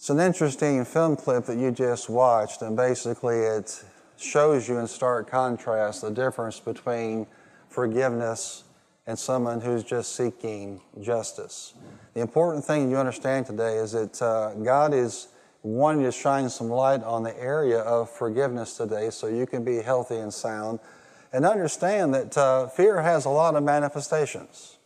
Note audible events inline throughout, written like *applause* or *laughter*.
It's an interesting film clip that you just watched, and basically it shows you in stark contrast the difference between forgiveness and someone who's just seeking justice. The important thing you understand today is that uh, God is wanting to shine some light on the area of forgiveness today so you can be healthy and sound. And understand that uh, fear has a lot of manifestations.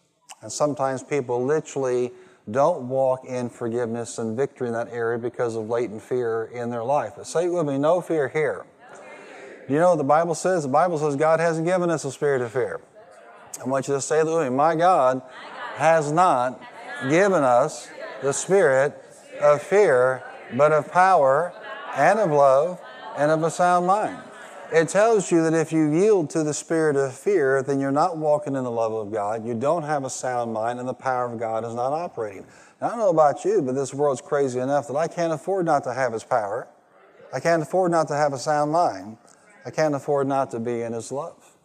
And sometimes people literally don't walk in forgiveness and victory in that area because of latent fear in their life. But say it with me, no fear here. Do you know what the Bible says? The Bible says God hasn't given us a spirit of fear. I want you to say that with me. My God has not given us the spirit of fear, but of power and of love and of a sound mind. It tells you that if you yield to the spirit of fear, then you're not walking in the love of God. You don't have a sound mind, and the power of God is not operating. Now, I don't know about you, but this world's crazy enough that I can't afford not to have His power. I can't afford not to have a sound mind. I can't afford not to be in His love.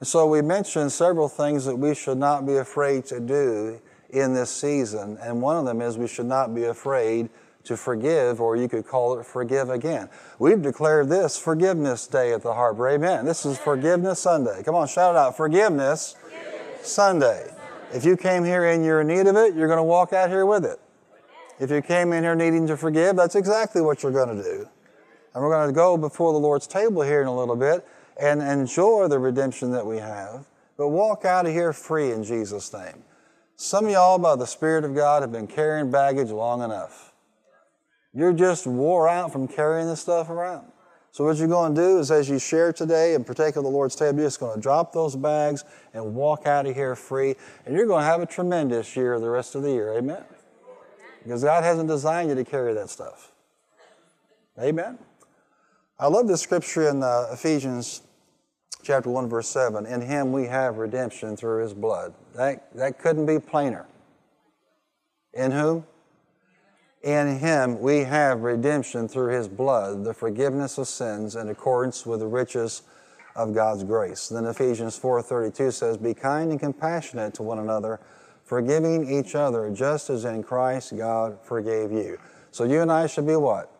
And so we mentioned several things that we should not be afraid to do in this season, and one of them is we should not be afraid to forgive, or you could call it forgive again. We've declared this Forgiveness Day at the Harbor. Amen. This is Forgiveness Sunday. Come on, shout it out. Forgiveness, forgiveness. Sunday. If you came here and you're in need of it, you're going to walk out here with it. If you came in here needing to forgive, that's exactly what you're going to do. And we're going to go before the Lord's table here in a little bit and enjoy the redemption that we have, but walk out of here free in Jesus' name. Some of y'all, by the Spirit of God, have been carrying baggage long enough. You're just wore out from carrying this stuff around. So what you're going to do is as you share today and partake of the Lord's table, you're just going to drop those bags and walk out of here free. And you're going to have a tremendous year the rest of the year. Amen? Because God hasn't designed you to carry that stuff. Amen? I love this scripture in uh, Ephesians chapter 1, verse 7. In him we have redemption through his blood. That, that couldn't be plainer. In whom? In him we have redemption through his blood, the forgiveness of sins in accordance with the riches of God's grace. Then Ephesians 4:32 says, "Be kind and compassionate to one another, forgiving each other, just as in Christ God forgave you." So you and I should be what?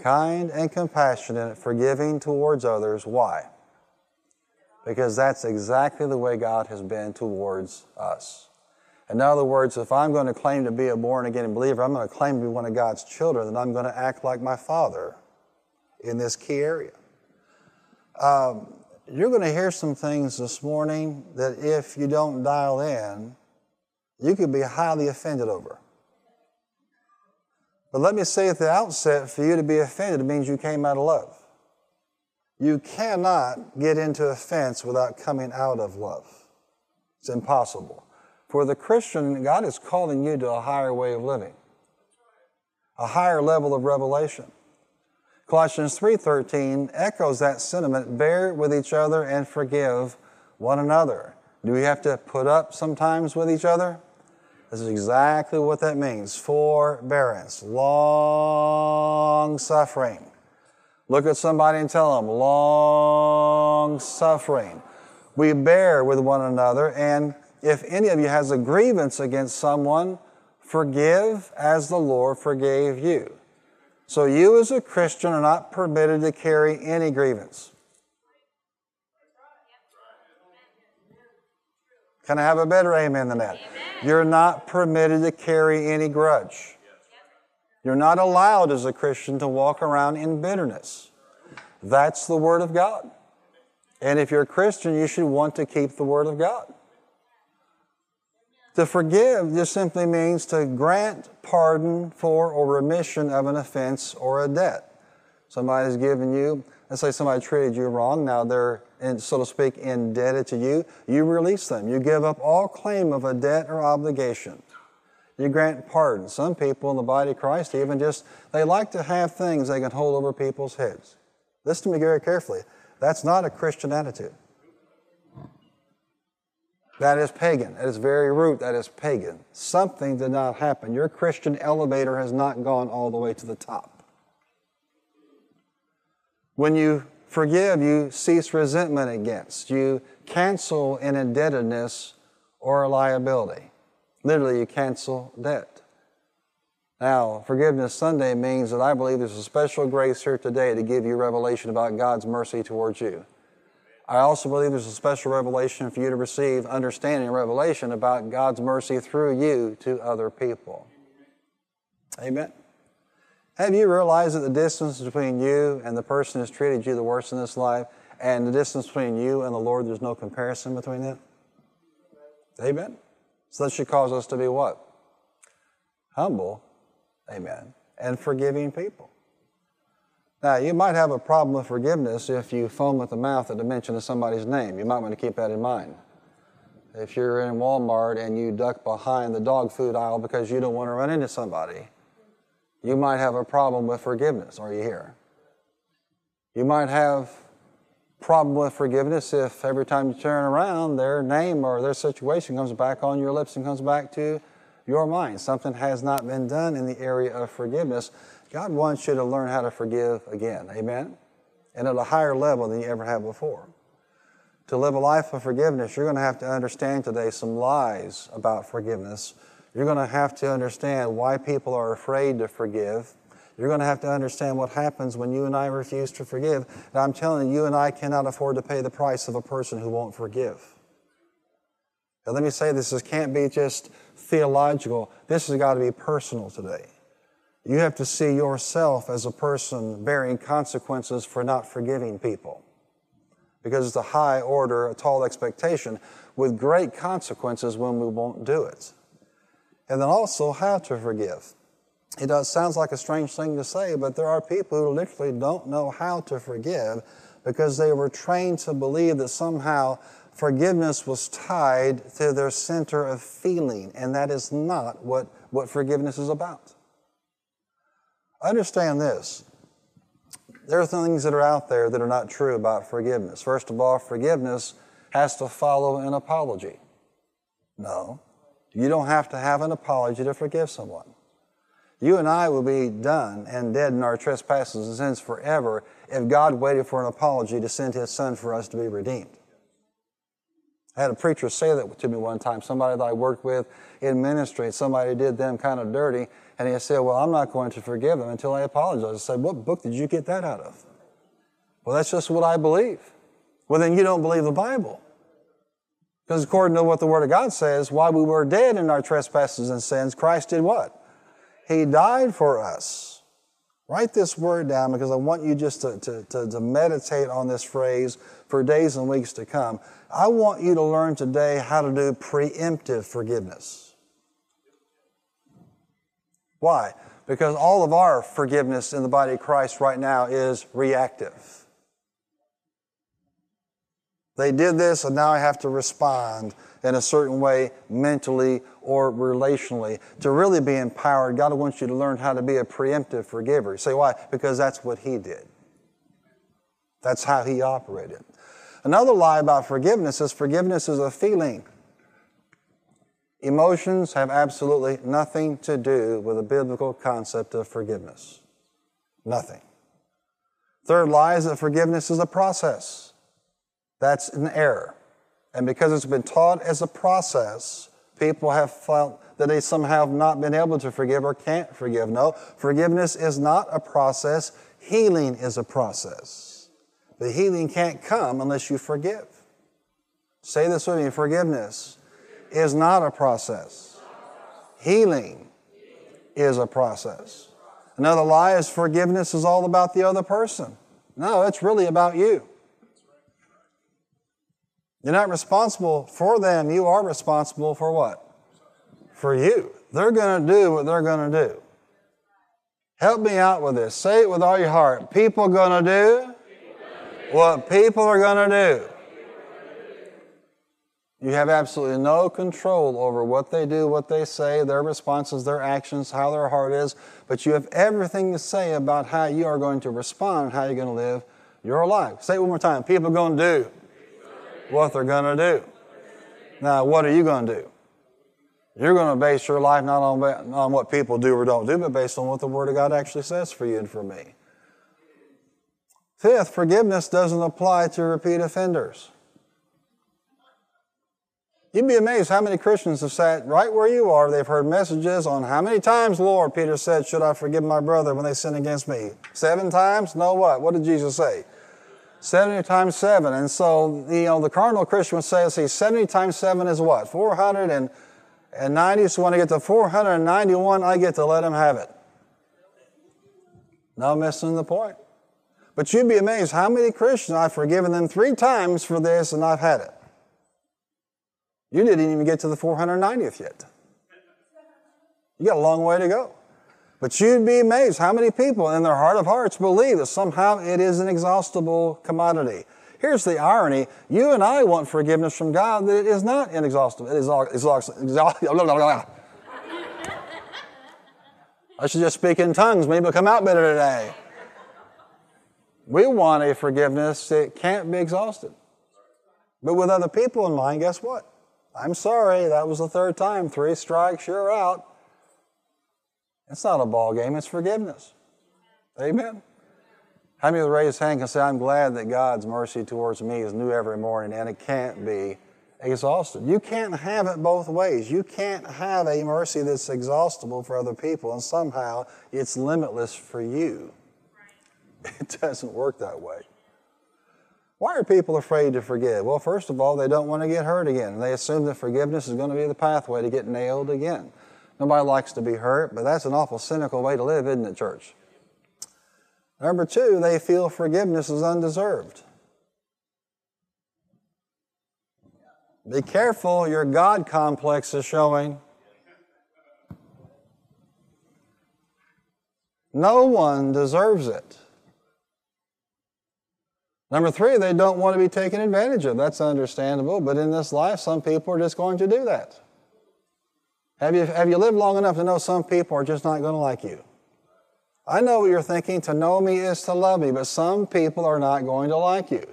Kind and compassionate, forgiving towards others. Why? Because that's exactly the way God has been towards us. In other words, if I'm going to claim to be a born again believer, I'm going to claim to be one of God's children, then I'm going to act like my father in this key area. Um, you're going to hear some things this morning that if you don't dial in, you could be highly offended over. But let me say at the outset for you to be offended means you came out of love. You cannot get into offense without coming out of love. It's impossible. For the Christian, God is calling you to a higher way of living, a higher level of revelation. Colossians 3:13 echoes that sentiment, bear with each other and forgive one another. Do we have to put up sometimes with each other? This is exactly what that means. Forbearance, long suffering. Look at somebody and tell them, long suffering. We bear with one another and if any of you has a grievance against someone, forgive as the Lord forgave you. So you as a Christian are not permitted to carry any grievance. Can I have a better amen than that? Amen. You're not permitted to carry any grudge. You're not allowed as a Christian to walk around in bitterness. That's the Word of God. And if you're a Christian, you should want to keep the Word of God. To forgive just simply means to grant pardon for or remission of an offense or a debt. Somebody's given you, let's say somebody treated you wrong, now they're, in, so to speak, indebted to you. You release them. You give up all claim of a debt or obligation. You grant pardon. Some people in the body of Christ even just, they like to have things they can hold over people's heads. Listen to me very carefully. That's not a Christian attitude. That is pagan. At its very root, that is pagan. Something did not happen. Your Christian elevator has not gone all the way to the top. When you forgive, you cease resentment against. You cancel an indebtedness or a liability. Literally, you cancel debt. Now, Forgiveness Sunday means that I believe there's a special grace here today to give you revelation about God's mercy towards you. I also believe there's a special revelation for you to receive understanding and revelation about God's mercy through you to other people. Amen. Have you realized that the distance between you and the person who's treated you the worst in this life and the distance between you and the Lord, there's no comparison between them? Amen. So that should cause us to be what? Humble. Amen. And forgiving people. Now, you might have a problem with forgiveness if you foam at the mouth at the mention of somebody's name. You might want to keep that in mind. If you're in Walmart and you duck behind the dog food aisle because you don't want to run into somebody, you might have a problem with forgiveness. Are you here? You might have problem with forgiveness if every time you turn around, their name or their situation comes back on your lips and comes back to your mind. Something has not been done in the area of forgiveness God wants you to learn how to forgive again. Amen? And at a higher level than you ever have before. To live a life of forgiveness, you're going to have to understand today some lies about forgiveness. You're going to have to understand why people are afraid to forgive. You're going to have to understand what happens when you and I refuse to forgive. And I'm telling you, you and I cannot afford to pay the price of a person who won't forgive. Now, let me say this, this can't be just theological. This has got to be personal today. You have to see yourself as a person bearing consequences for not forgiving people. Because it's a high order, a tall expectation with great consequences when we won't do it. And then also how to forgive. It does, sounds like a strange thing to say, but there are people who literally don't know how to forgive because they were trained to believe that somehow forgiveness was tied to their center of feeling, and that is not what, what forgiveness is about. Understand this. There are things that are out there that are not true about forgiveness. First of all, forgiveness has to follow an apology. No, you don't have to have an apology to forgive someone. You and I will be done and dead in our trespasses and sins forever if God waited for an apology to send His Son for us to be redeemed. I had a preacher say that to me one time, somebody that I worked with in ministry, somebody did them kind of dirty, and he said, Well, I'm not going to forgive them until I apologize. I said, What book did you get that out of? Well, that's just what I believe. Well, then you don't believe the Bible. Because according to what the Word of God says, while we were dead in our trespasses and sins, Christ did what? He died for us. Write this word down because I want you just to, to, to, to meditate on this phrase for days and weeks to come. I want you to learn today how to do preemptive forgiveness. Why? Because all of our forgiveness in the body of Christ right now is reactive. They did this, and now I have to respond in a certain way, mentally or relationally. To really be empowered, God wants you to learn how to be a preemptive forgiver. Say, why? Because that's what He did. That's how He operated. Another lie about forgiveness is forgiveness is a feeling. Emotions have absolutely nothing to do with the biblical concept of forgiveness. Nothing. Third lie is that forgiveness is a process. That's an error. And because it's been taught as a process, people have felt that they somehow have not been able to forgive or can't forgive. No, forgiveness is not a process. Healing is a process. The healing can't come unless you forgive. Say this with me forgiveness is not a process. Healing is a process. Another lie is forgiveness is all about the other person. No, it's really about you. You're not responsible for them. You are responsible for what? For you. They're going to do what they're going to do. Help me out with this. Say it with all your heart. People going to do what people are going to do. You have absolutely no control over what they do, what they say, their responses, their actions, how their heart is, but you have everything to say about how you are going to respond, how you're going to live your life. Say it one more time. People are going to do what they're going to do. Now, what are you going to do? You're going to base your life not on, on what people do or don't do, but based on what the Word of God actually says for you and for me. Fifth, forgiveness doesn't apply to repeat offenders. You'd be amazed how many Christians have sat right where you are. They've heard messages on how many times, Lord, Peter said, should I forgive my brother when they sin against me? Seven times? No, what? What did Jesus say? 70 times 7. And so, you know, the carnal Christian would say, see, 70 times 7 is what? 490. So when I get to 491, I get to let him have it. No missing the point. But you'd be amazed how many Christians I've forgiven them three times for this and I've had it. You didn't even get to the 490th yet. You got a long way to go. But you'd be amazed how many people in their heart of hearts believe that somehow it is an exhaustible commodity. Here's the irony. You and I want forgiveness from God that it is not inexhaustible. It is exhaustible. *laughs* I should just speak in tongues. Maybe it'll come out better today. We want a forgiveness that can't be exhausted. But with other people in mind, guess what? I'm sorry, that was the third time. Three strikes, you're out. It's not a ball game, it's forgiveness. Amen. How many of the raised hand can say, I'm glad that God's mercy towards me is new every morning and it can't be exhausted? You can't have it both ways. You can't have a mercy that's exhaustible for other people and somehow it's limitless for you. *laughs* It doesn't work that way. Why are people afraid to forgive? Well, first of all, they don't want to get hurt again. They assume that forgiveness is going to be the pathway to get nailed again. Nobody likes to be hurt, but that's an awful cynical way to live, isn't it, church? Number two, they feel forgiveness is undeserved. Be careful, your God complex is showing. No one deserves it. Number three, they don't want to be taken advantage of. That's understandable, but in this life, some people are just going to do that. Have you, have you lived long enough to know some people are just not going to like you? I know what you're thinking. To know me is to love me, but some people are not going to like you.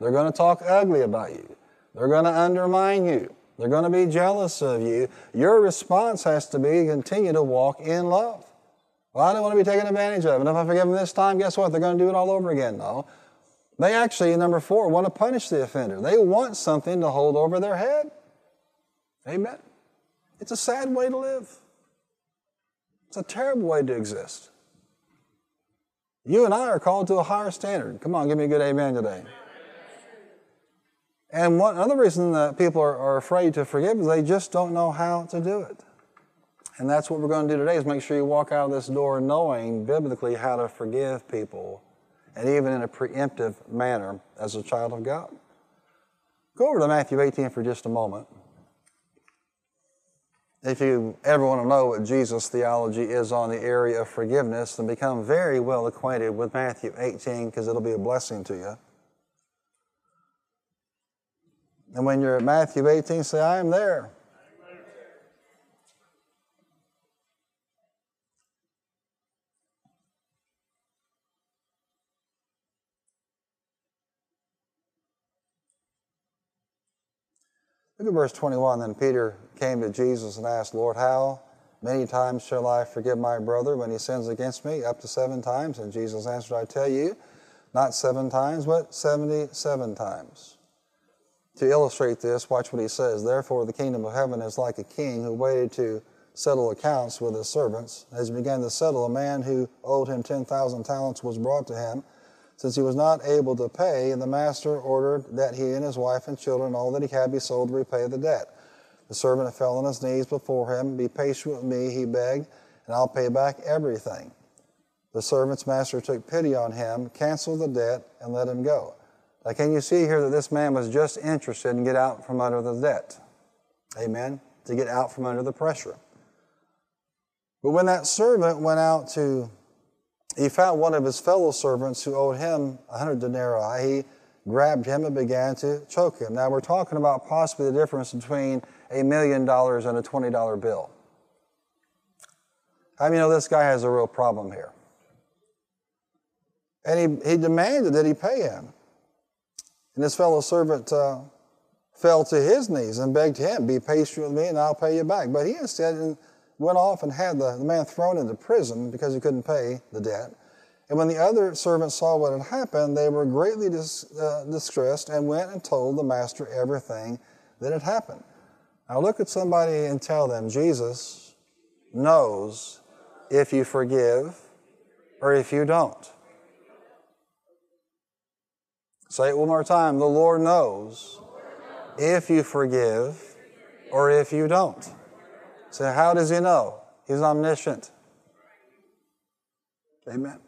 They're going to talk ugly about you. They're going to undermine you. They're going to be jealous of you. Your response has to be continue to walk in love. Well, I don't want to be taken advantage of. And if I forgive them this time, guess what? They're going to do it all over again. No. They actually, number four, want to punish the offender. They want something to hold over their head. Amen. It's a sad way to live. It's a terrible way to exist. You and I are called to a higher standard. Come on, give me a good amen today. And one other reason that people are, are afraid to forgive is they just don't know how to do it. And that's what we're going to do today is make sure you walk out of this door knowing biblically how to forgive people and even in a preemptive manner as a child of God. Go over to Matthew 18 for just a moment. If you ever want to know what Jesus' theology is on the area of forgiveness, then become very well acquainted with Matthew 18 because it'll be a blessing to you. And when you're at Matthew 18, say, I am there. Look at verse 21. Then Peter came to Jesus and asked, Lord, how many times shall I forgive my brother when he sins against me? Up to seven times. And Jesus answered, I tell you, not seven times, but 77 times. To illustrate this, watch what he says. Therefore, the kingdom of heaven is like a king who waited to settle accounts with his servants. As he began to settle, a man who owed him 10,000 talents was brought to him. Since he was not able to pay, and the master ordered that he and his wife and children, all that he had, be sold to repay the debt. The servant fell on his knees before him. Be patient with me, he begged, and I'll pay back everything. The servant's master took pity on him, canceled the debt, and let him go. Now, can you see here that this man was just interested in get out from under the debt? Amen? To get out from under the pressure. But when that servant went out to he found one of his fellow servants who owed him a hundred denarii. He grabbed him and began to choke him. Now we're talking about possibly the difference between a million dollars and a twenty dollar bill. I mean, you know this guy has a real problem here? And he, he demanded that he pay him. And his fellow servant uh, fell to his knees and begged him, Be patient with me and I'll pay you back. But he instead went off and had the, the man thrown into prison because he couldn't pay the debt. And when the other servants saw what had happened, they were greatly dis, uh, distressed and went and told the master everything that had happened. Now look at somebody and tell them Jesus knows if you forgive or if you don't. Say it one more time. The Lord knows if you forgive or if you don't. So, how does He know? He's omniscient. Amen.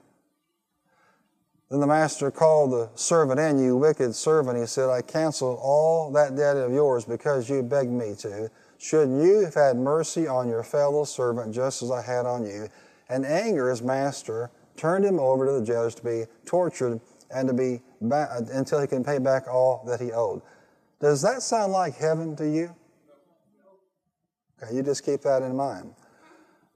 Then the master called the servant in, you wicked servant. He said, I canceled all that debt of yours because you begged me to. Shouldn't you have had mercy on your fellow servant just as I had on you? And anger, his master, turned him over to the judge to be tortured and to be until he can pay back all that he owed. Does that sound like heaven to you? Okay, you just keep that in mind.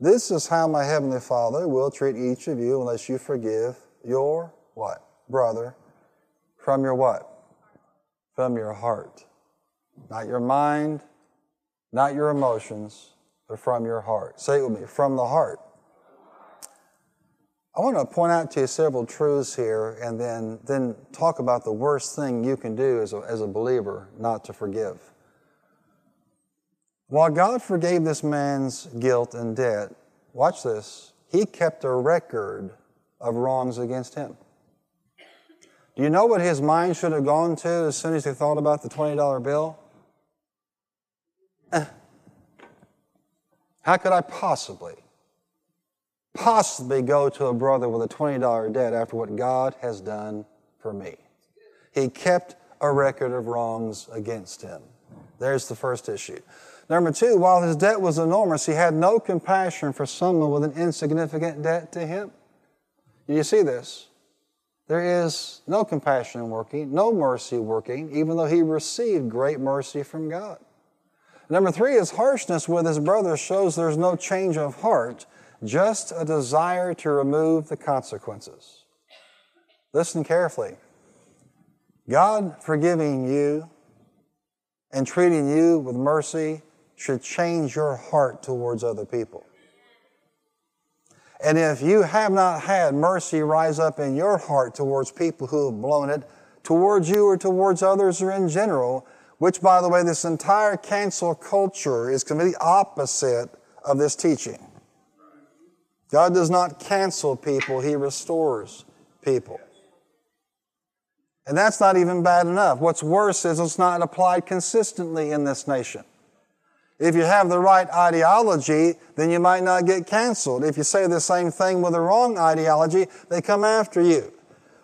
This is how my heavenly Father will treat each of you unless you forgive your what? Brother from your what? From your heart. Not your mind, not your emotions, but from your heart. Say it with me, from the heart. I want to point out to you several truths here and then, then talk about the worst thing you can do as a, as a believer not to forgive. While God forgave this man's guilt and debt, watch this, he kept a record of wrongs against him. Do you know what his mind should have gone to as soon as he thought about the $20 bill? Eh. How could I possibly? possibly go to a brother with a $20 debt after what God has done for me? He kept a record of wrongs against him. There's the first issue. Number two, while his debt was enormous, he had no compassion for someone with an insignificant debt to him. You see this? There is no compassion working, no mercy working, even though he received great mercy from God. Number three, his harshness with his brother shows there's no change of heart just a desire to remove the consequences. Listen carefully. God forgiving you and treating you with mercy should change your heart towards other people. And if you have not had mercy rise up in your heart towards people who have blown it, towards you or towards others or in general, which, by the way, this entire cancel culture is completely opposite of this teaching. God does not cancel people, He restores people. And that's not even bad enough. What's worse is it's not applied consistently in this nation. If you have the right ideology, then you might not get canceled. If you say the same thing with the wrong ideology, they come after you.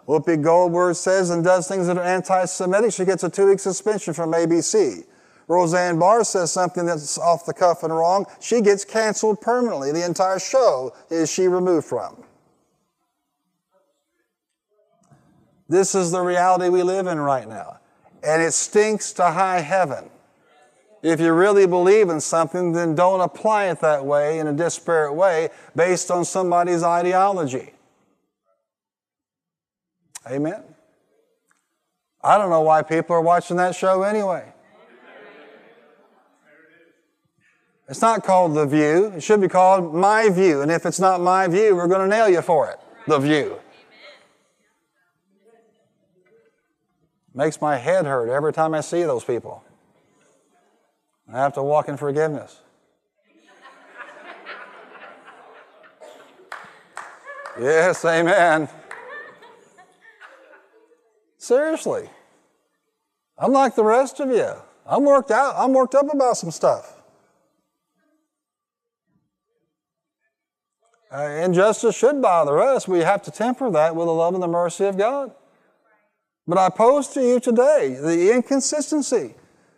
Whoopi Goldberg says and does things that are anti Semitic, she gets a two week suspension from ABC. Roseanne Barr says something that's off the cuff and wrong, she gets canceled permanently. The entire show is she removed from. This is the reality we live in right now. And it stinks to high heaven. If you really believe in something, then don't apply it that way in a disparate way based on somebody's ideology. Amen. I don't know why people are watching that show anyway. It's not called The View. It should be called My View. And if it's not My View, we're going to nail you for it. The View. Makes my head hurt every time I see those people. I have to walk in forgiveness. yes, amen. Seriously. I'm like the rest of you. I'm worked out. I'm worked up about some stuff. Uh, injustice should bother us. We have to temper that with the love and the mercy of God. But I pose to you today the inconsistency,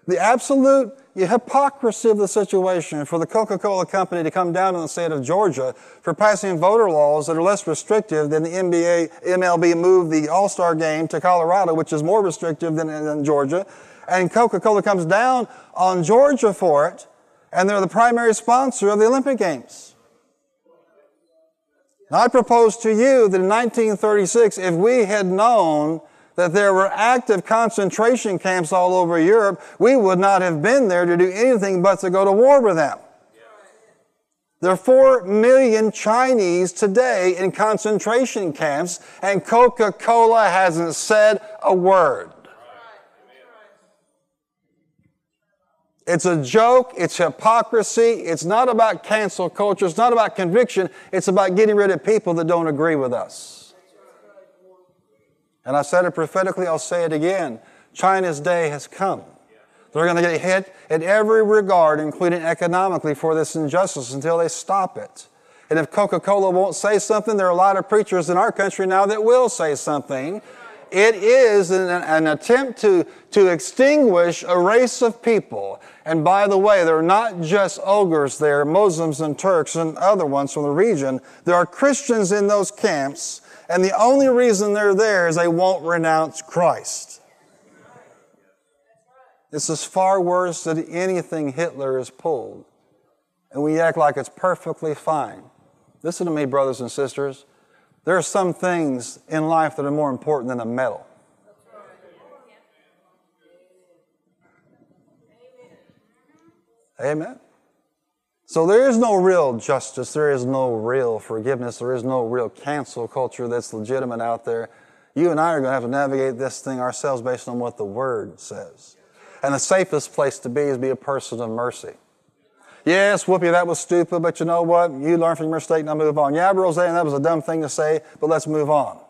the absolute hypocrisy of the situation for the Coca Cola Company to come down in the state of Georgia for passing voter laws that are less restrictive than the NBA, MLB moved the All Star game to Colorado, which is more restrictive than, than Georgia. And Coca Cola comes down on Georgia for it, and they're the primary sponsor of the Olympic Games. Now, I propose to you that in 1936, if we had known that there were active concentration camps all over Europe, we would not have been there to do anything but to go to war with them. There are four million Chinese today in concentration camps, and Coca Cola hasn't said a word. It's a joke. It's hypocrisy. It's not about cancel culture. It's not about conviction. It's about getting rid of people that don't agree with us. And I said it prophetically. I'll say it again. China's day has come. They're going to get hit in every regard, including economically, for this injustice until they stop it. And if Coca Cola won't say something, there are a lot of preachers in our country now that will say something. It is an, an, attempt to, to extinguish a race of people. And by the way, they're not just Uyghurs, they're Muslims and Turks and other ones from the region. There are Christians in those camps, and the only reason they're there is they won't renounce Christ. This is far worse than anything Hitler has pulled. And we act like it's perfectly fine. Listen to me, brothers and sisters. There are some things in life that are more important than a medal. Amen. So there is no real justice. There is no real forgiveness. There is no real cancel culture that's legitimate out there. You and I are going to have to navigate this thing ourselves based on what the Word says. And the safest place to be is be a person of mercy. Yes, Whoopi, that was stupid, but you know what? You learn from your mistake, now move on. Yeah, Roseanne, that was a dumb thing to say, but let's move on.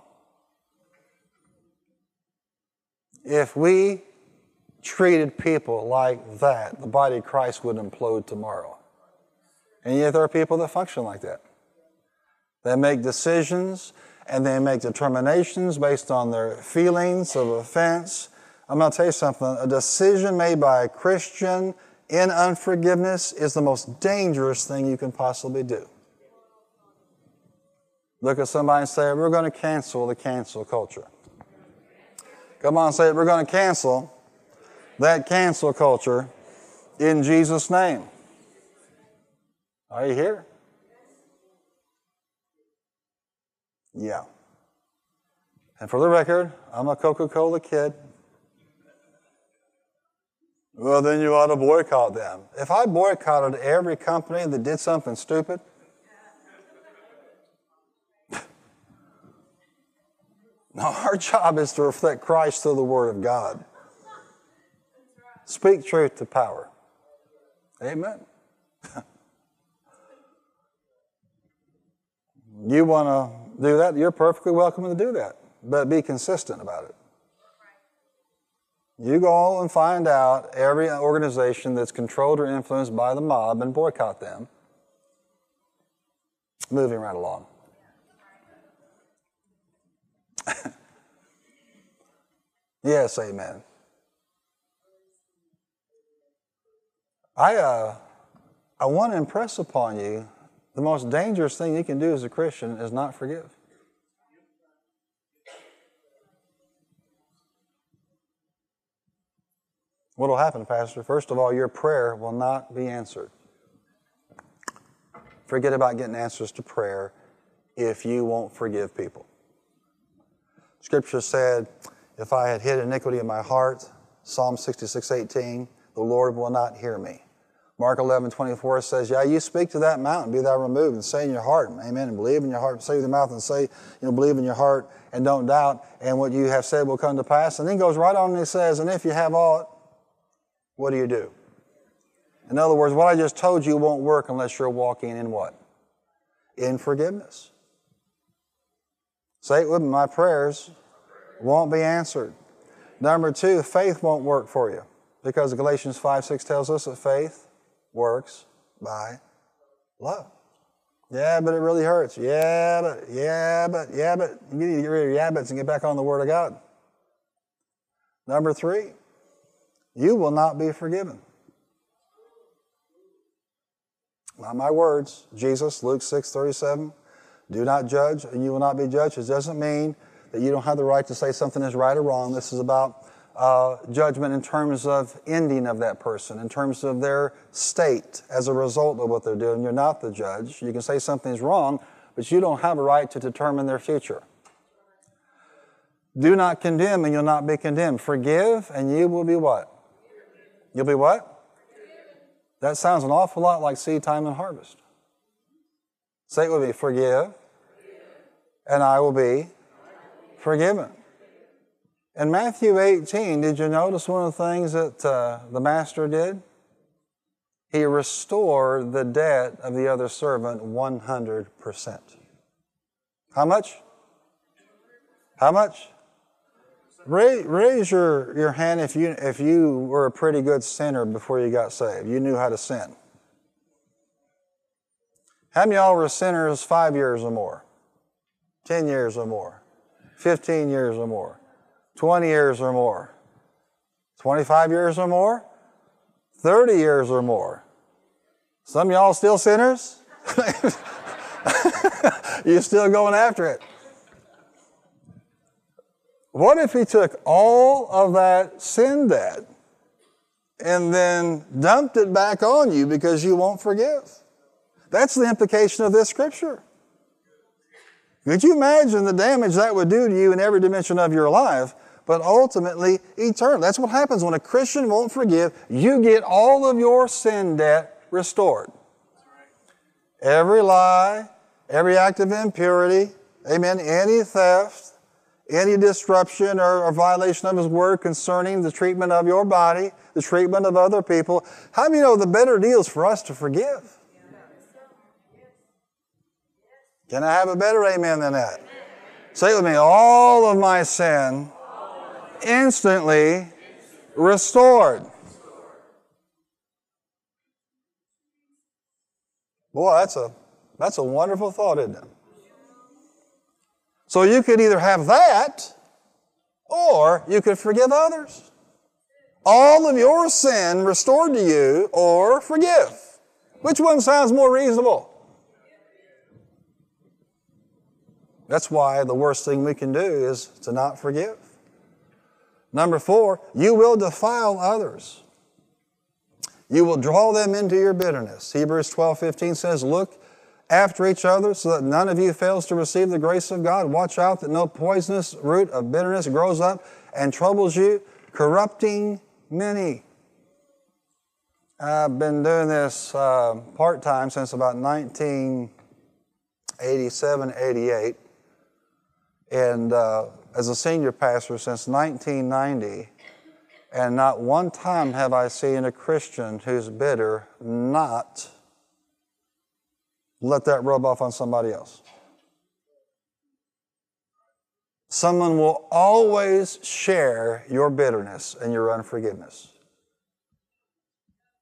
If we treated people like that, the body of Christ would implode tomorrow. And yet there are people that function like that. They make decisions and they make determinations based on their feelings of offense. I'm going to tell you something. A decision made by a Christian in unforgiveness is the most dangerous thing you can possibly do. Look at somebody and say, We're going to cancel the cancel culture. Come on, say. We're going to cancel that cancel culture in Jesus' name. Are you here? Yeah. And for the record, I'm a Coca Cola kid. Well, then you ought to boycott them. If I boycotted every company that did something stupid, *laughs* now our job is to reflect Christ through the Word of God. Speak truth to power. Amen. *laughs* you want to do that, you're perfectly welcome to do that, but be consistent about it. You go and find out every organization that's controlled or influenced by the mob and boycott them. Moving right along. *laughs* yes, amen. I, uh, I want to impress upon you the most dangerous thing you can do as a Christian is not forgive. What will happen, Pastor? First of all, your prayer will not be answered. Forget about getting answers to prayer if you won't forgive people. Scripture said, If I had hid iniquity in my heart, Psalm 66 18, the Lord will not hear me. Mark 11, 24 says, Yeah, you speak to that mountain, be thou removed, and say in your heart, Amen, and believe in your heart, say with your mouth and say, you know, believe in your heart and don't doubt, and what you have said will come to pass. And then goes right on and he says, And if you have aught, what do you do? In other words, what I just told you won't work unless you're walking in what? In forgiveness. Say it with me, my prayers won't be answered. Number two, faith won't work for you because Galatians 5 6 tells us that faith works by love. Yeah, but it really hurts. Yeah, but, yeah, but, yeah, but. You need to get rid of your yeah, buts and get back on the Word of God. Number three, you will not be forgiven. Not my words. Jesus, Luke 6 37. Do not judge, and you will not be judged. It doesn't mean that you don't have the right to say something is right or wrong. This is about uh, judgment in terms of ending of that person, in terms of their state as a result of what they're doing. You're not the judge. You can say something's wrong, but you don't have a right to determine their future. Do not condemn, and you'll not be condemned. Forgive, and you will be what? You'll be what? That sounds an awful lot like seed time and harvest. Say it with me forgive, and I will be forgiven. In Matthew 18, did you notice one of the things that uh, the master did? he restored the debt of the other servant 100%. How much? How much? Raise, raise your, your hand if you, if you were a pretty good sinner before you got saved. You knew how to sin. How many y'all were sinners five years or more? 10 years or more? 15 years or more? 20 years or more? 25 years or more? 30 years or more? Some y'all still sinners? *laughs* You're still going after it. What if he took all of that sin debt and then dumped it back on you because you won't forgive? That's the implication of this scripture. Could you imagine the damage that would do to you in every dimension of your life, but ultimately eternal? That's what happens when a Christian won't forgive. You get all of your sin debt restored. Every lie, every act of impurity, amen, any theft, any disruption or, or, violation of His Word concerning the treatment of your body, the treatment of other people. How do you know the better deal is for us to forgive? Can I have a better amen than that? Say it with me. All of my sin instantly restored. Boy, that's a, that's a wonderful thought, isn't it? So you could either have that or you could forgive others. All of your sin restored to you or forgive. Which one sounds more reasonable? That's why the worst thing we can do is to not forgive. Number four, you will defile others. You will draw them into your bitterness. Hebrews 12 15 says, Look after each other so that none of you fails to receive the grace of God. Watch out that no poisonous root of bitterness grows up and troubles you, corrupting many. I've been doing this uh, part time since about 1987, 88, and uh, as a senior pastor since 1990. And not one time have I seen a Christian who's bitter not let that rub off on somebody else. Someone will always share your bitterness and your unforgiveness.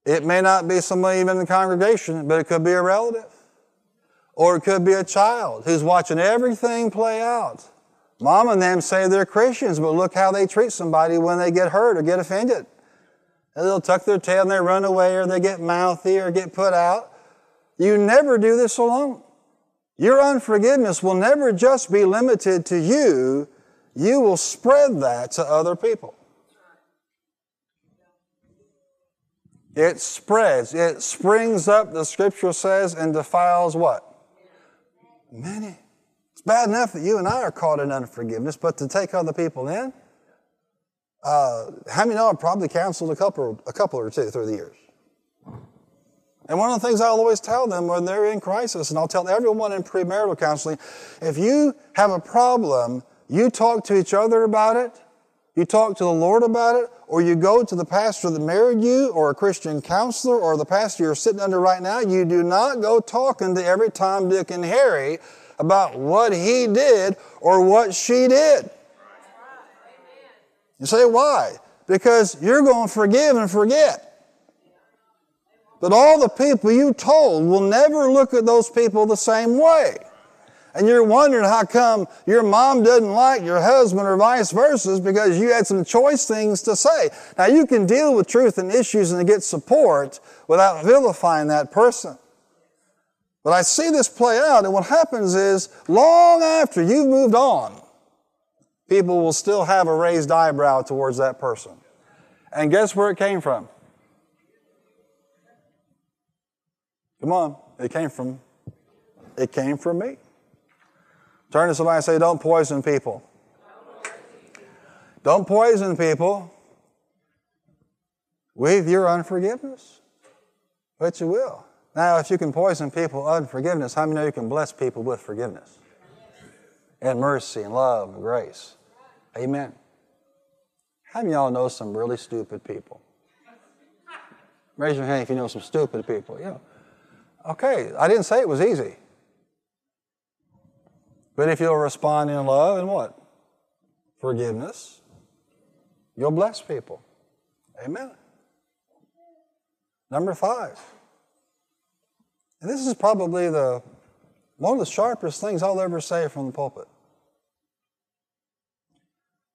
It may not be somebody even in the congregation, but it could be a relative. Or it could be a child who's watching everything play out. Mom and them say they're Christians, but look how they treat somebody when they get hurt or get offended. And they'll tuck their tail and they run away or they get mouthy or get put out. You never do this alone. Your unforgiveness will never just be limited to you, you will spread that to other people. It spreads, it springs up, the scripture says, and defiles what? Many. It's bad enough that you and I are caught in unforgiveness, but to take other people in? Uh, how many know I've probably counseled a couple, a couple or two through the years? And one of the things I'll always tell them when they're in crisis, and I'll tell everyone in premarital counseling, if you have a problem, you talk to each other about it, you talk to the Lord about it, or you go to the pastor that married you, or a Christian counselor, or the pastor you're sitting under right now. You do not go talking to every Tom, Dick, and Harry about what he did or what she did. You say, why? Because you're going to forgive and forget. But all the people you told will never look at those people the same way. And you're wondering how come your mom doesn't like your husband or vice versa because you had some choice things to say. Now you can deal with truth and issues and get support without vilifying that person. But I see this play out and what happens is long after you've moved on, people will still have a raised eyebrow towards that person. And guess where it came from? Come on. It came from, it came from me. Turn to somebody and say, don't poison people. Don't poison people with your unforgiveness. But you will. Now, if you can poison people with unforgiveness, how many know you can bless people with forgiveness? And mercy and love and grace. Amen. How many of y'all know some really stupid people? Raise your hand if you know some stupid people. Yeah. Okay, I didn't say it was easy. But if you'll respond in love and what? Forgiveness, you'll bless people. Amen. Number five. And this is probably the one of the sharpest things I'll ever say from the pulpit.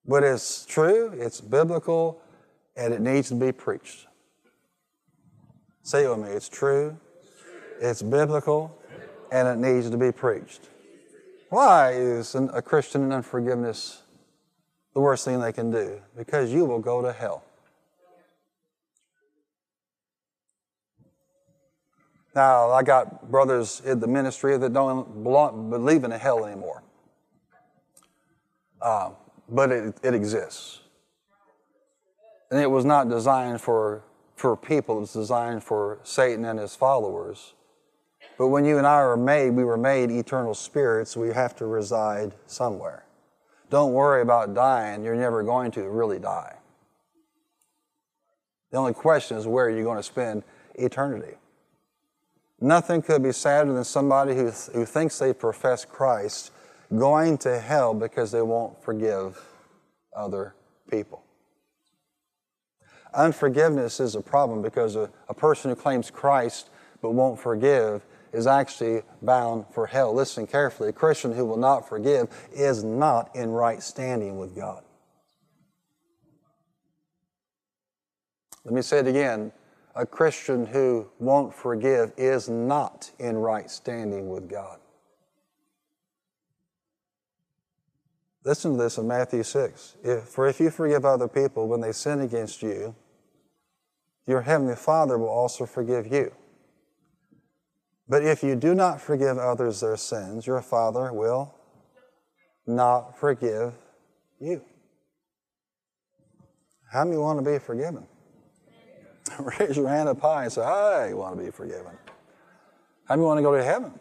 But it's true, it's biblical, and it needs to be preached. Say it with me. It's true, it's biblical, and it needs to be preached. Why is a Christian in unforgiveness the worst thing they can do? Because you will go to hell. Now, I got brothers in the ministry that don't belong, believe in hell anymore. Uh, but it, it exists. And it was not designed for, for people, it's designed for Satan and his followers. But when you and I are made, we were made eternal spirits, we have to reside somewhere. Don't worry about dying, you're never going to really die. The only question is where are you going to spend eternity? Nothing could be sadder than somebody who, who thinks they profess Christ going to hell because they won't forgive other people. Unforgiveness is a problem because a, a person who claims Christ but won't forgive is actually bound for hell. Listen carefully. A Christian who will not forgive is not in right standing with God. Let me say it again. A Christian who won't forgive is not in right standing with God. Listen to this in Matthew 6. If, for if you forgive other people when they sin against you, your heavenly Father will also forgive you. But if you do not forgive others their sins, your Father will not forgive you. How many want to be forgiven? *laughs* Raise your hand up high and say, I want to be forgiven. How many want to go to heaven?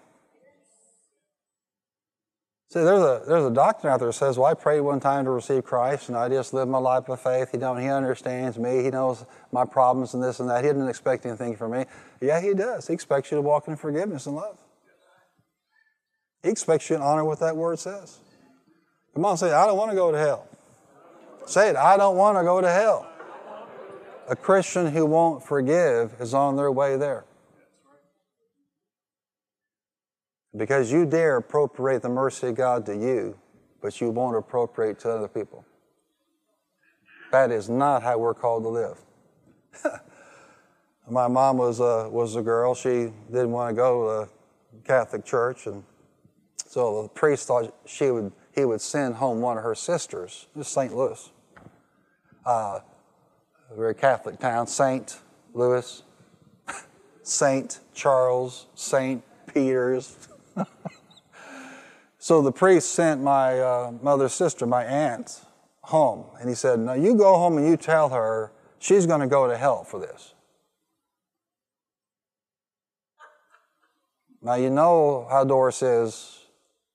See, there's a, there's a doctrine out there that says, well, I prayed one time to receive Christ and I just lived my life of faith. He, don't, he understands me. He knows my problems and this and that. He didn't expect anything from me. Yeah, he does. He expects you to walk in forgiveness and love. He expects you to honor what that word says. Come on, say, I don't want to go to hell. Say it, I don't want to go to hell. A Christian who won't forgive is on their way there. Because you dare appropriate the mercy of God to you, but you won't appropriate to other people. That is not how we're called to live. *laughs* My mom was a, was a girl. She didn't want to go to Catholic church, and so the priest thought she would, he would send home one of her sisters, St. Louis, uh, a very Catholic town, St. Louis, St. Charles, St. Peter's. *laughs* so the priest sent my uh, mother's sister, my aunt, home. And he said, Now you go home and you tell her she's going to go to hell for this. Now you know how Doris is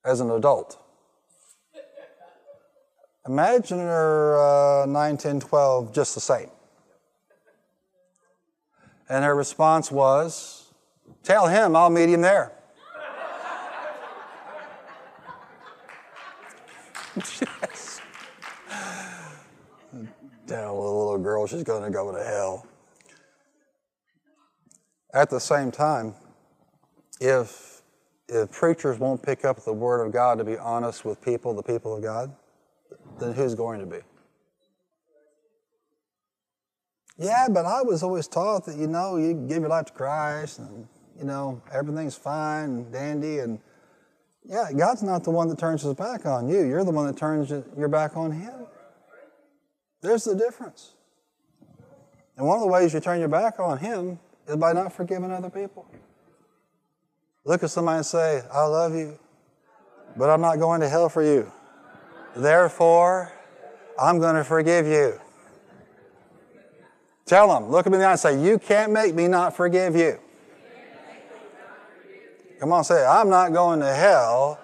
as an adult. Imagine her uh, 9, 10, 12 just the same. And her response was, Tell him I'll meet him there. yes. The little girl she's going to go to hell. At the same time, if, if preachers won't pick up the Word of God to be honest with people, the people of God, then who's going to be? Yeah, but I was always taught that, you know, you give your life to Christ and, you know, everything's fine and dandy and yeah, God's not the one that turns his back on you. You're the one that turns your back on him. There's the difference. And one of the ways you turn your back on him is by not forgiving other people. Look at somebody and say, I love you, but I'm not going to hell for you. Therefore, I'm going to forgive you. Tell them, look me in the eye and say, You can't make me not forgive you. Come on, say, I'm not going to hell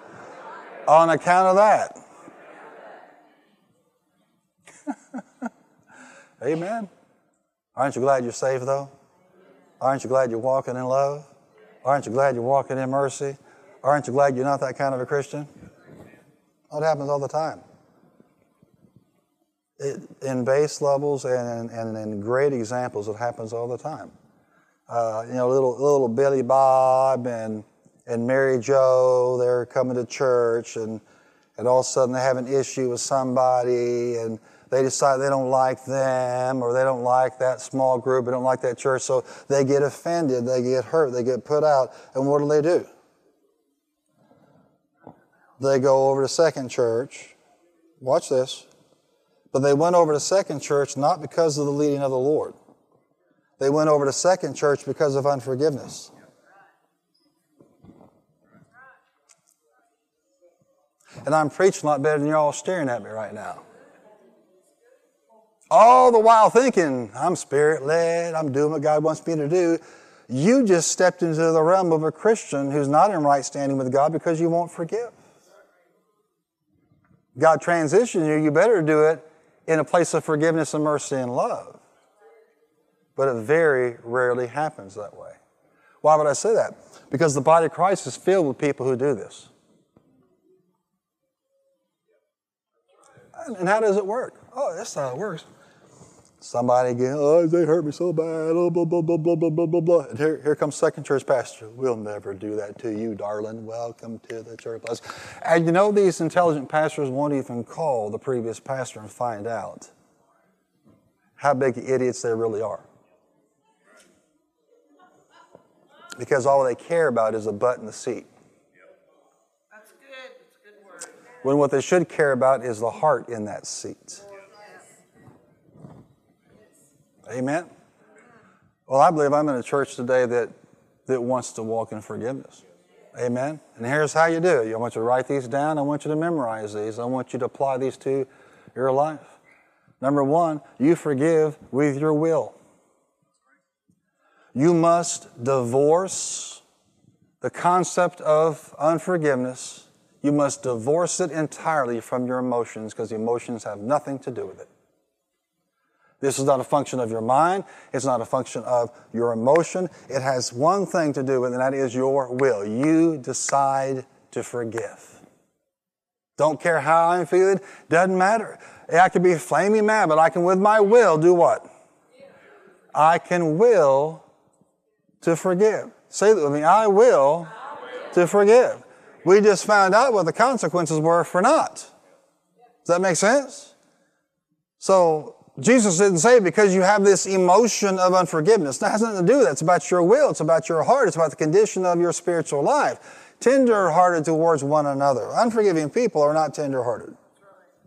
on account of that. *laughs* Amen. Aren't you glad you're saved, though? Aren't you glad you're walking in love? Aren't you glad you're walking in mercy? Aren't you glad you're not that kind of a Christian? That happens all the time. In base levels and, and in great examples, it happens all the time. Uh, you know, little little Billy Bob and and Mary Joe, they're coming to church, and and all of a sudden they have an issue with somebody, and they decide they don't like them or they don't like that small group, they don't like that church, so they get offended, they get hurt, they get put out, and what do they do? They go over to second church. Watch this. But they went over to second church not because of the leading of the Lord. They went over to second church because of unforgiveness. And I'm preaching a lot better than you're all staring at me right now. All the while thinking, I'm spirit led, I'm doing what God wants me to do. You just stepped into the realm of a Christian who's not in right standing with God because you won't forgive. God transitioned you, you better do it in a place of forgiveness and mercy and love. But it very rarely happens that way. Why would I say that? Because the body of Christ is filled with people who do this. And how does it work? Oh, that's how it works. Somebody again, oh, they hurt me so bad, oh, blah, blah, blah, blah, blah, blah, blah, blah. And here, here comes second church pastor. We'll never do that to you, darling. Welcome to the church. And you know, these intelligent pastors won't even call the previous pastor and find out how big idiots they really are. Because all they care about is a butt in the seat. That's good. That's a good word. When what they should care about is the heart in that seat. Amen? Well, I believe I'm in a church today that, that wants to walk in forgiveness. Amen? And here's how you do it. I want you to write these down. I want you to memorize these. I want you to apply these to your life. Number one, you forgive with your will. You must divorce the concept of unforgiveness. You must divorce it entirely from your emotions because emotions have nothing to do with it. This is not a function of your mind. It's not a function of your emotion. It has one thing to do with and that is your will. You decide to forgive. Don't care how I'm feeling. Doesn't matter. I could be flaming mad, but I can, with my will, do what? I can will to forgive. Say that with me. I will. to forgive. We just found out what the consequences were for not. Does that make sense? So Jesus didn't say because you have this emotion of unforgiveness. That has nothing to do with that. It's about your will. It's about your heart. It's about the condition of your spiritual life. Tender-hearted towards one another. Unforgiving people are not tender-hearted.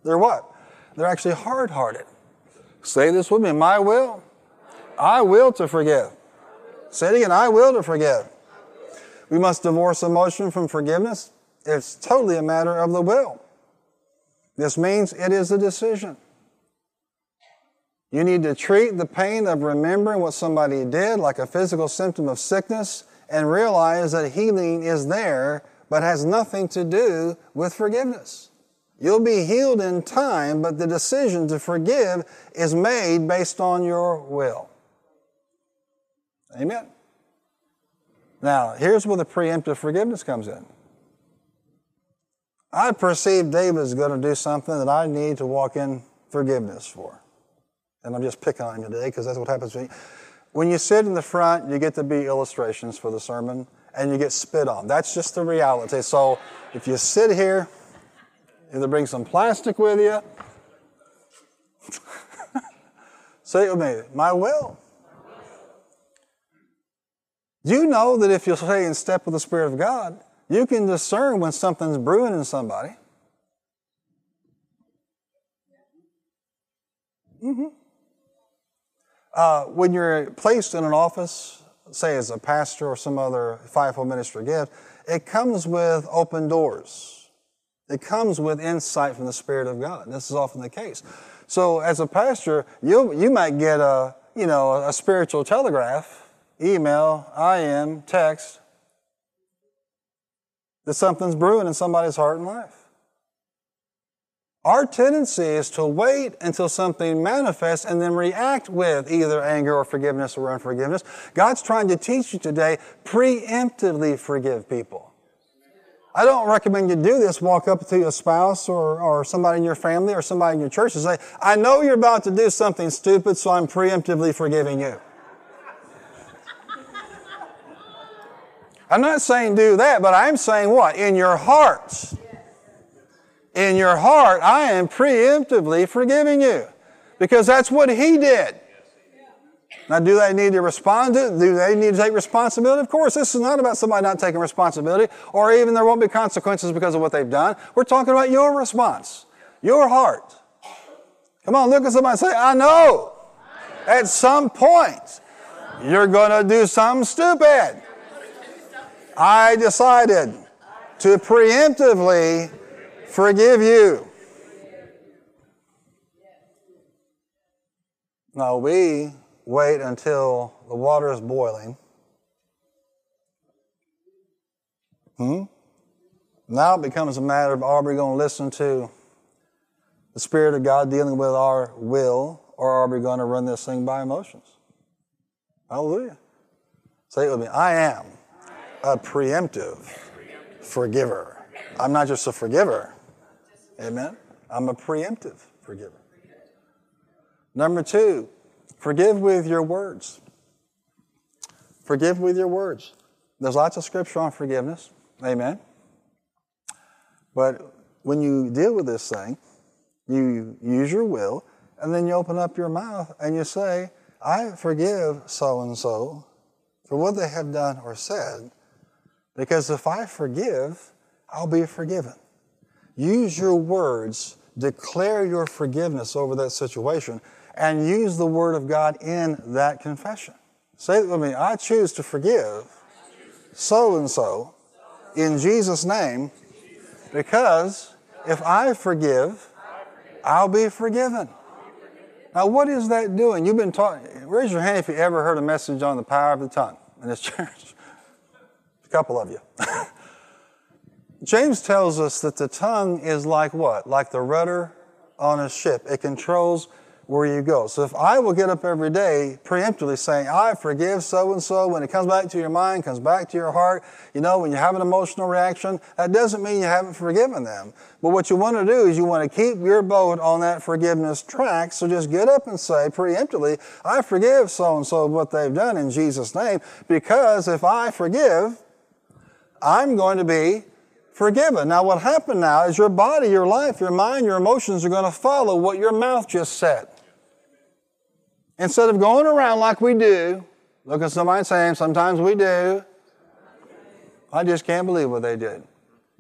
They're what? They're actually hard-hearted. Say this with me. My will. I will to forgive. Say it again. I will to forgive. We must divorce emotion from forgiveness. It's totally a matter of the will. This means it is a decision. You need to treat the pain of remembering what somebody did like a physical symptom of sickness and realize that healing is there but has nothing to do with forgiveness. You'll be healed in time, but the decision to forgive is made based on your will. Amen. Now, here's where the preemptive forgiveness comes in. I perceive David is going to do something that I need to walk in forgiveness for. And I'm just picking on you today because that's what happens when you, when you sit in the front, you get to be illustrations for the sermon and you get spit on. That's just the reality. So if you sit here, either bring some plastic with you, *laughs* say it with me, my will. You know that if you stay in step with the Spirit of God, you can discern when something's brewing in somebody? Mm-hmm. Uh, when you're placed in an office, say as a pastor or some other fivefold ministry gift, it comes with open doors. It comes with insight from the Spirit of God. This is often the case. So as a pastor, you you might get a you know a spiritual telegraph, email, IM, text that something's brewing in somebody's heart and life. Our tendency is to wait until something manifests and then react with either anger or forgiveness or unforgiveness. God's trying to teach you today preemptively forgive people. I don't recommend you do this. Walk up to a spouse or, or somebody in your family or somebody in your church and say, I know you're about to do something stupid, so I'm preemptively forgiving you. I'm not saying do that, but I'm saying what? In your hearts in your heart, I am preemptively forgiving you. Because that's what he did. Now, do they need to respond to it? Do they need to take responsibility? Of course, this is not about somebody not taking responsibility, or even there won't be consequences because of what they've done. We're talking about your response, your heart. Come on, look at somebody and say, I know at some point you're going to do something stupid. I decided to preemptively forgive you. Now we wait until the water is boiling. Hmm? Now it becomes a matter of are we going to listen to the Spirit of God dealing with our will, or are we going to run this thing by emotions? Hallelujah. Say it with me. I am a preemptive forgiver. I'm not just a forgiver, Amen. I'm a preemptive forgiver. Number two, forgive with your words. Forgive with your words. There's lots of scripture on forgiveness. Amen. But when you deal with this thing, you use your will, and then you open up your mouth and you say, I forgive so and so for what they have done or said, because if I forgive, I'll be forgiven. Use your words, declare your forgiveness over that situation, and use the Word of God in that confession. Say it with me I choose to forgive so and so in Jesus' name because if I forgive, I'll be forgiven. Now, what is that doing? You've been taught, raise your hand if you ever heard a message on the power of the tongue in this *laughs* church. A couple of you. *laughs* James tells us that the tongue is like what? Like the rudder on a ship. It controls where you go. So if I will get up every day preemptively saying, I forgive so and so, when it comes back to your mind, comes back to your heart, you know, when you have an emotional reaction, that doesn't mean you haven't forgiven them. But what you want to do is you want to keep your boat on that forgiveness track. So just get up and say preemptively, I forgive so and so what they've done in Jesus' name, because if I forgive, I'm going to be forgiven. Now, what happened now is your body, your life, your mind, your emotions are going to follow what your mouth just said. Instead of going around like we do, look at somebody and saying, sometimes we do. I just can't believe what they did.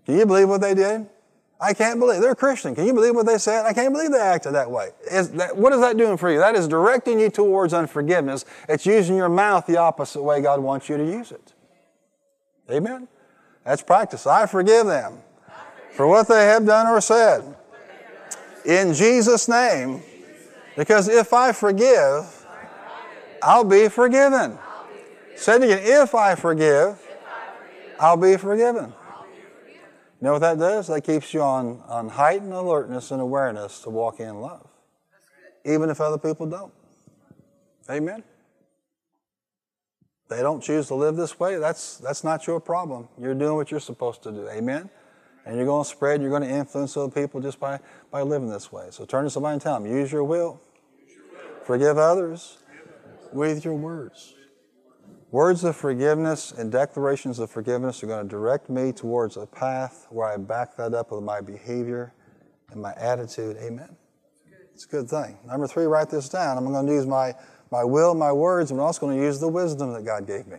Can you believe what they did? I can't believe. They're a Christian. Can you believe what they said? I can't believe they acted that way. That, what is that doing for you? That is directing you towards unforgiveness. It's using your mouth the opposite way God wants you to use it. Amen? That's practice. I forgive them for what they have done or said. In Jesus' name. Because if I forgive, I'll be forgiven. Say it again. If I forgive, I'll be forgiven. You know what that does? That keeps you on, on heightened alertness and awareness to walk in love. Even if other people don't. Amen. They don't choose to live this way, that's, that's not your problem. You're doing what you're supposed to do. Amen? And you're going to spread, you're going to influence other people just by, by living this way. So turn to somebody and tell them, use your will. Use your will. Forgive others with your words. Words of forgiveness and declarations of forgiveness are going to direct me towards a path where I back that up with my behavior and my attitude. Amen. It's a good thing. Number three, write this down. I'm going to use my my will, my words, I'm also going to use the wisdom that God gave me.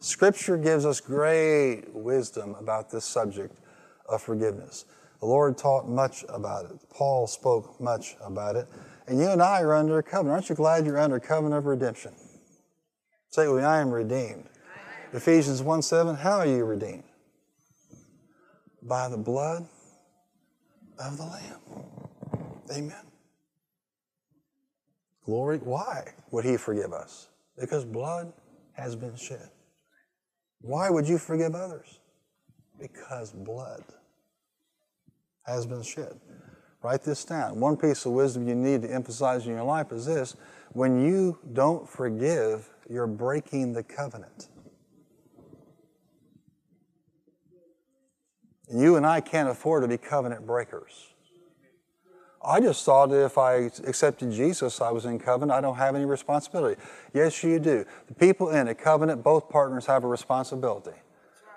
Scripture gives us great wisdom about this subject of forgiveness. The Lord taught much about it. Paul spoke much about it. And you and I are under a covenant. Aren't you glad you're under a covenant of redemption? Say with me, I am redeemed. Ephesians 1 7, how are you redeemed? By the blood of the Lamb. Amen. Glory. Why would He forgive us? Because blood has been shed. Why would you forgive others? Because blood has been shed. Write this down. One piece of wisdom you need to emphasize in your life is this when you don't forgive, you're breaking the covenant. You and I can't afford to be covenant breakers. I just thought that if I accepted Jesus, I was in covenant. I don't have any responsibility. Yes, you do. The people in a covenant, both partners have a responsibility.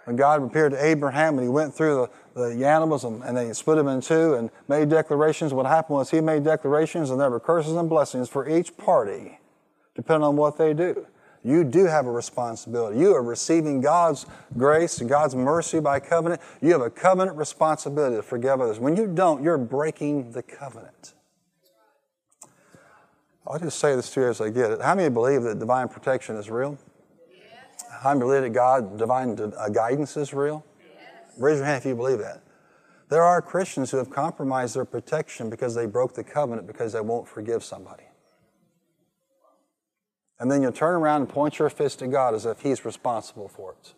When God appeared to Abraham and he went through the, the animals and, and they split them in two and made declarations, what happened was he made declarations and there were curses and blessings for each party, depending on what they do. You do have a responsibility. You are receiving God's grace and God's mercy by covenant. You have a covenant responsibility to forgive others. When you don't, you're breaking the covenant. I'll just say this to you as I get it. How many believe that divine protection is real? How many believe that God, divine uh, guidance is real? Raise your hand if you believe that. There are Christians who have compromised their protection because they broke the covenant because they won't forgive somebody. And then you'll turn around and point your fist at God as if He's responsible for it.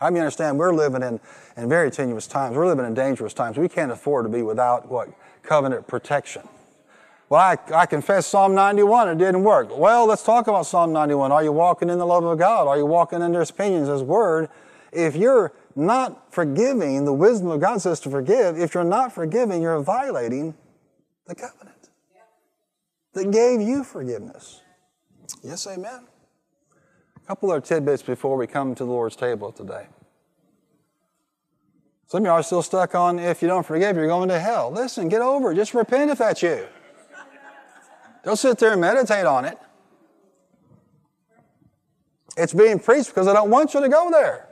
I mean, understand, we're living in, in very tenuous times. We're living in dangerous times. We can't afford to be without what? Covenant protection. Well, I, I confess Psalm 91, it didn't work. Well, let's talk about Psalm 91. Are you walking in the love of God? Are you walking in His opinions, His word? If you're not forgiving, the wisdom of God says to forgive. If you're not forgiving, you're violating the covenant that gave you forgiveness. Yes, amen. A couple of tidbits before we come to the Lord's table today. Some of you are still stuck on if you don't forgive, you're going to hell. Listen, get over it. Just repent if that's you. Don't sit there and meditate on it. It's being preached because I don't want you to go there.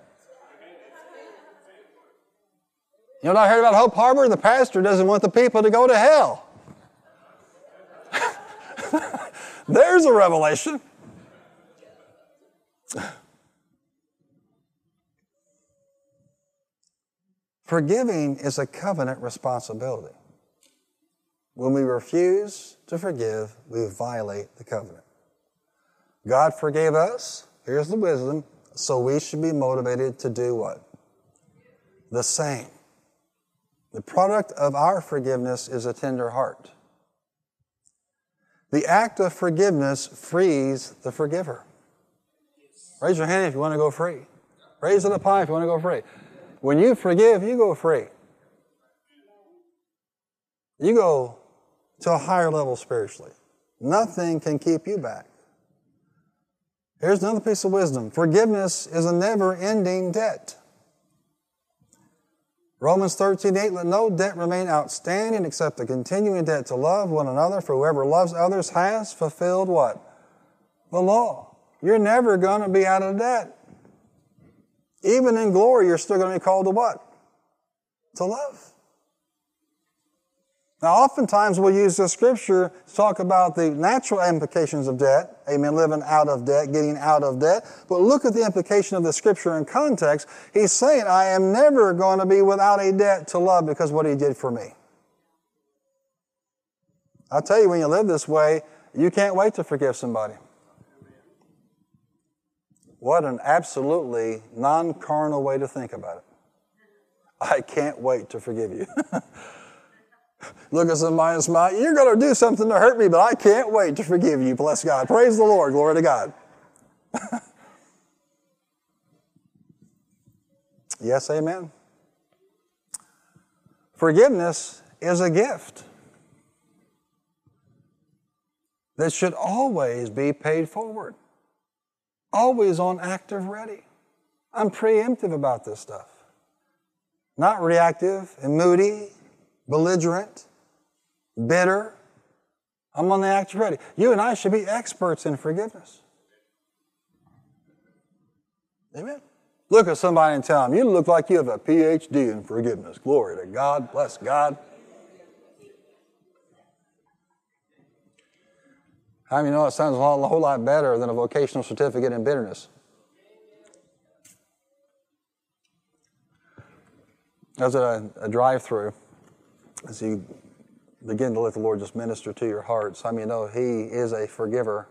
You know what I heard about Hope Harbor? The pastor doesn't want the people to go to hell. *laughs* There's a revelation. *sighs* Forgiving is a covenant responsibility. When we refuse to forgive, we violate the covenant. God forgave us, here's the wisdom, so we should be motivated to do what? The same. The product of our forgiveness is a tender heart. The act of forgiveness frees the forgiver. Raise your hand if you want to go free. Raise it up high if you want to go free. When you forgive, you go free. You go to a higher level spiritually. Nothing can keep you back. Here's another piece of wisdom forgiveness is a never ending debt. Romans 13, 8, let no debt remain outstanding except the continuing debt to love one another, for whoever loves others has fulfilled what? The law. You're never going to be out of debt. Even in glory, you're still going to be called to what? To love. Now, oftentimes we'll use the scripture to talk about the natural implications of debt. Amen. Living out of debt, getting out of debt. But look at the implication of the scripture in context. He's saying, I am never going to be without a debt to love because what he did for me. I'll tell you, when you live this way, you can't wait to forgive somebody. What an absolutely non carnal way to think about it. I can't wait to forgive you. *laughs* Look at somebody and smile. You're going to do something to hurt me, but I can't wait to forgive you. Bless God. Praise the Lord. Glory to God. *laughs* yes, amen. Forgiveness is a gift that should always be paid forward, always on active ready. I'm preemptive about this stuff, not reactive and moody belligerent, bitter. I'm on the act ready. You and I should be experts in forgiveness. Amen. Look at somebody and tell them, you look like you have a PhD in forgiveness. Glory to God. Bless God. How many know it sounds a, a whole lot better than a vocational certificate in bitterness? I was at a, a drive through as you begin to let the Lord just minister to your hearts. I mean, know He is a forgiver.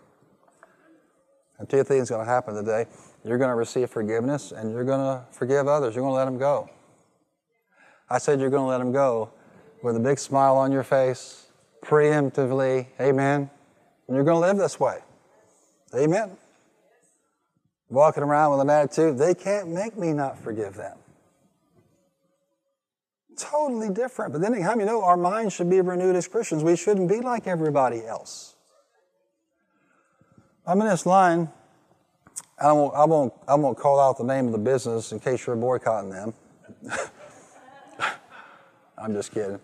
And two things going to happen today. You're going to receive forgiveness and you're going to forgive others. You're going to let them go. I said you're going to let them go with a big smile on your face, preemptively. Amen. And you're going to live this way. Amen. Walking around with an attitude, they can't make me not forgive them. Totally different. But then, how you know our minds should be renewed as Christians? We shouldn't be like everybody else. I'm in this line. I won't, I won't, I won't call out the name of the business in case you're boycotting them. *laughs* I'm just kidding.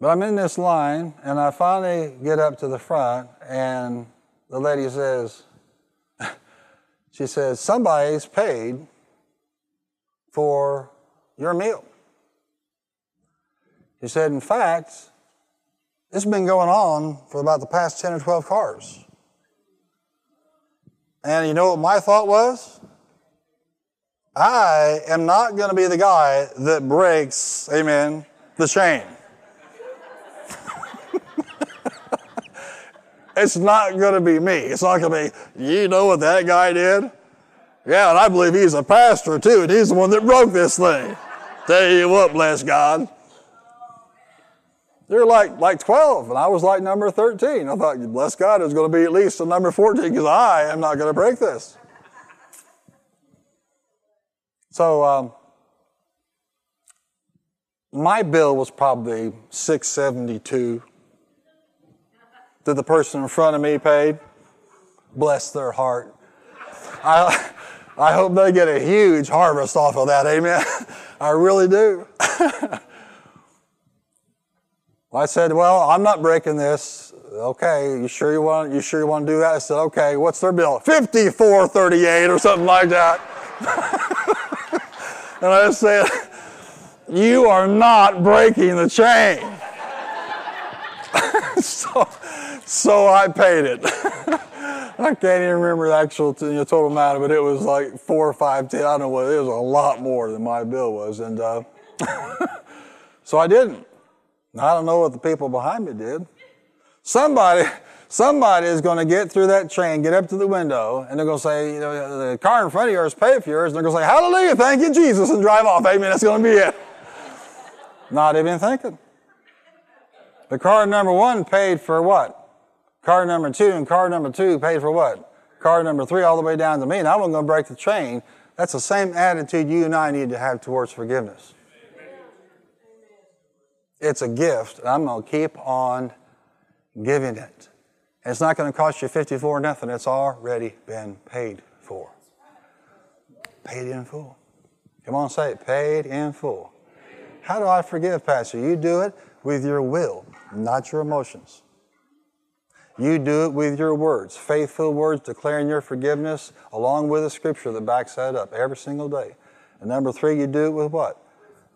But I'm in this line, and I finally get up to the front, and the lady says, *laughs* she says, somebody's paid for your meal. She said, in fact, it's been going on for about the past 10 or 12 cars. And you know what my thought was? I am not going to be the guy that breaks, amen, the chain. *laughs* it's not going to be me. It's not going to be, you know what that guy did? Yeah, and I believe he's a pastor too, and he's the one that broke this thing. Tell you what, bless God. They're like, like 12, and I was like number 13. I thought, bless God, it's going to be at least a number 14 because I am not going to break this. So, um, my bill was probably 672 that the person in front of me paid. Bless their heart. I, I hope they get a huge harvest off of that, amen. *laughs* I really do. *laughs* I said, "Well, I'm not breaking this. Okay, you sure you want you sure you want to do that?" I said, "Okay, what's their bill? 5438 or something like that." *laughs* and I said, "You are not breaking the chain." *laughs* so, so I paid it. *laughs* I can't even remember the actual total amount, but it was like four or five, ten. I don't know what it was. A lot more than my bill was, and uh, so I didn't. I don't know what the people behind me did. Somebody, somebody is going to get through that train, get up to the window, and they're going to say, you know, the car in front of yours paid for yours, and they're going to say, Hallelujah, thank you, Jesus, and drive off. Amen. That's going to be it. Not even thinking. The car number one paid for what? Car number two, and car number two paid for what? Car number three, all the way down to me, and I wasn't going to break the chain. That's the same attitude you and I need to have towards forgiveness. It's a gift, and I'm going to keep on giving it. And it's not going to cost you 54 nothing. It's already been paid for. Paid in full. Come on, say it. Paid in full. How do I forgive, Pastor? You do it with your will, not your emotions. You do it with your words, faithful words declaring your forgiveness, along with a scripture that backs that up every single day. And number three, you do it with what?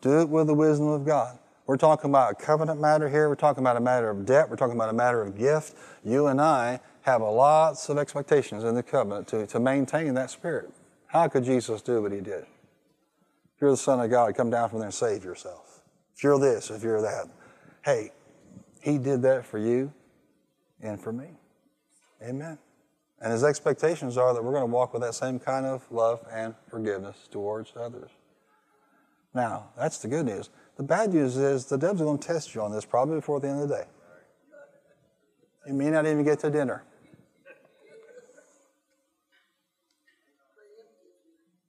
Do it with the wisdom of God. We're talking about a covenant matter here. We're talking about a matter of debt. We're talking about a matter of gift. You and I have a lots of expectations in the covenant to, to maintain that spirit. How could Jesus do what he did? If you're the Son of God, come down from there and save yourself. If you're this, if you're that. Hey, he did that for you and for me. Amen. And his expectations are that we're going to walk with that same kind of love and forgiveness towards others. Now, that's the good news. The bad news is the devil's going to test you on this probably before the end of the day. You may not even get to dinner.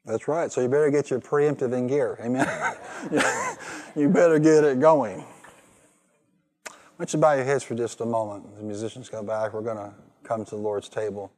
That's right. So you better get your preemptive in gear. Amen. *laughs* you better get it going. Why don't you bow your heads for just a moment? The musicians come back. We're going to come to the Lord's table.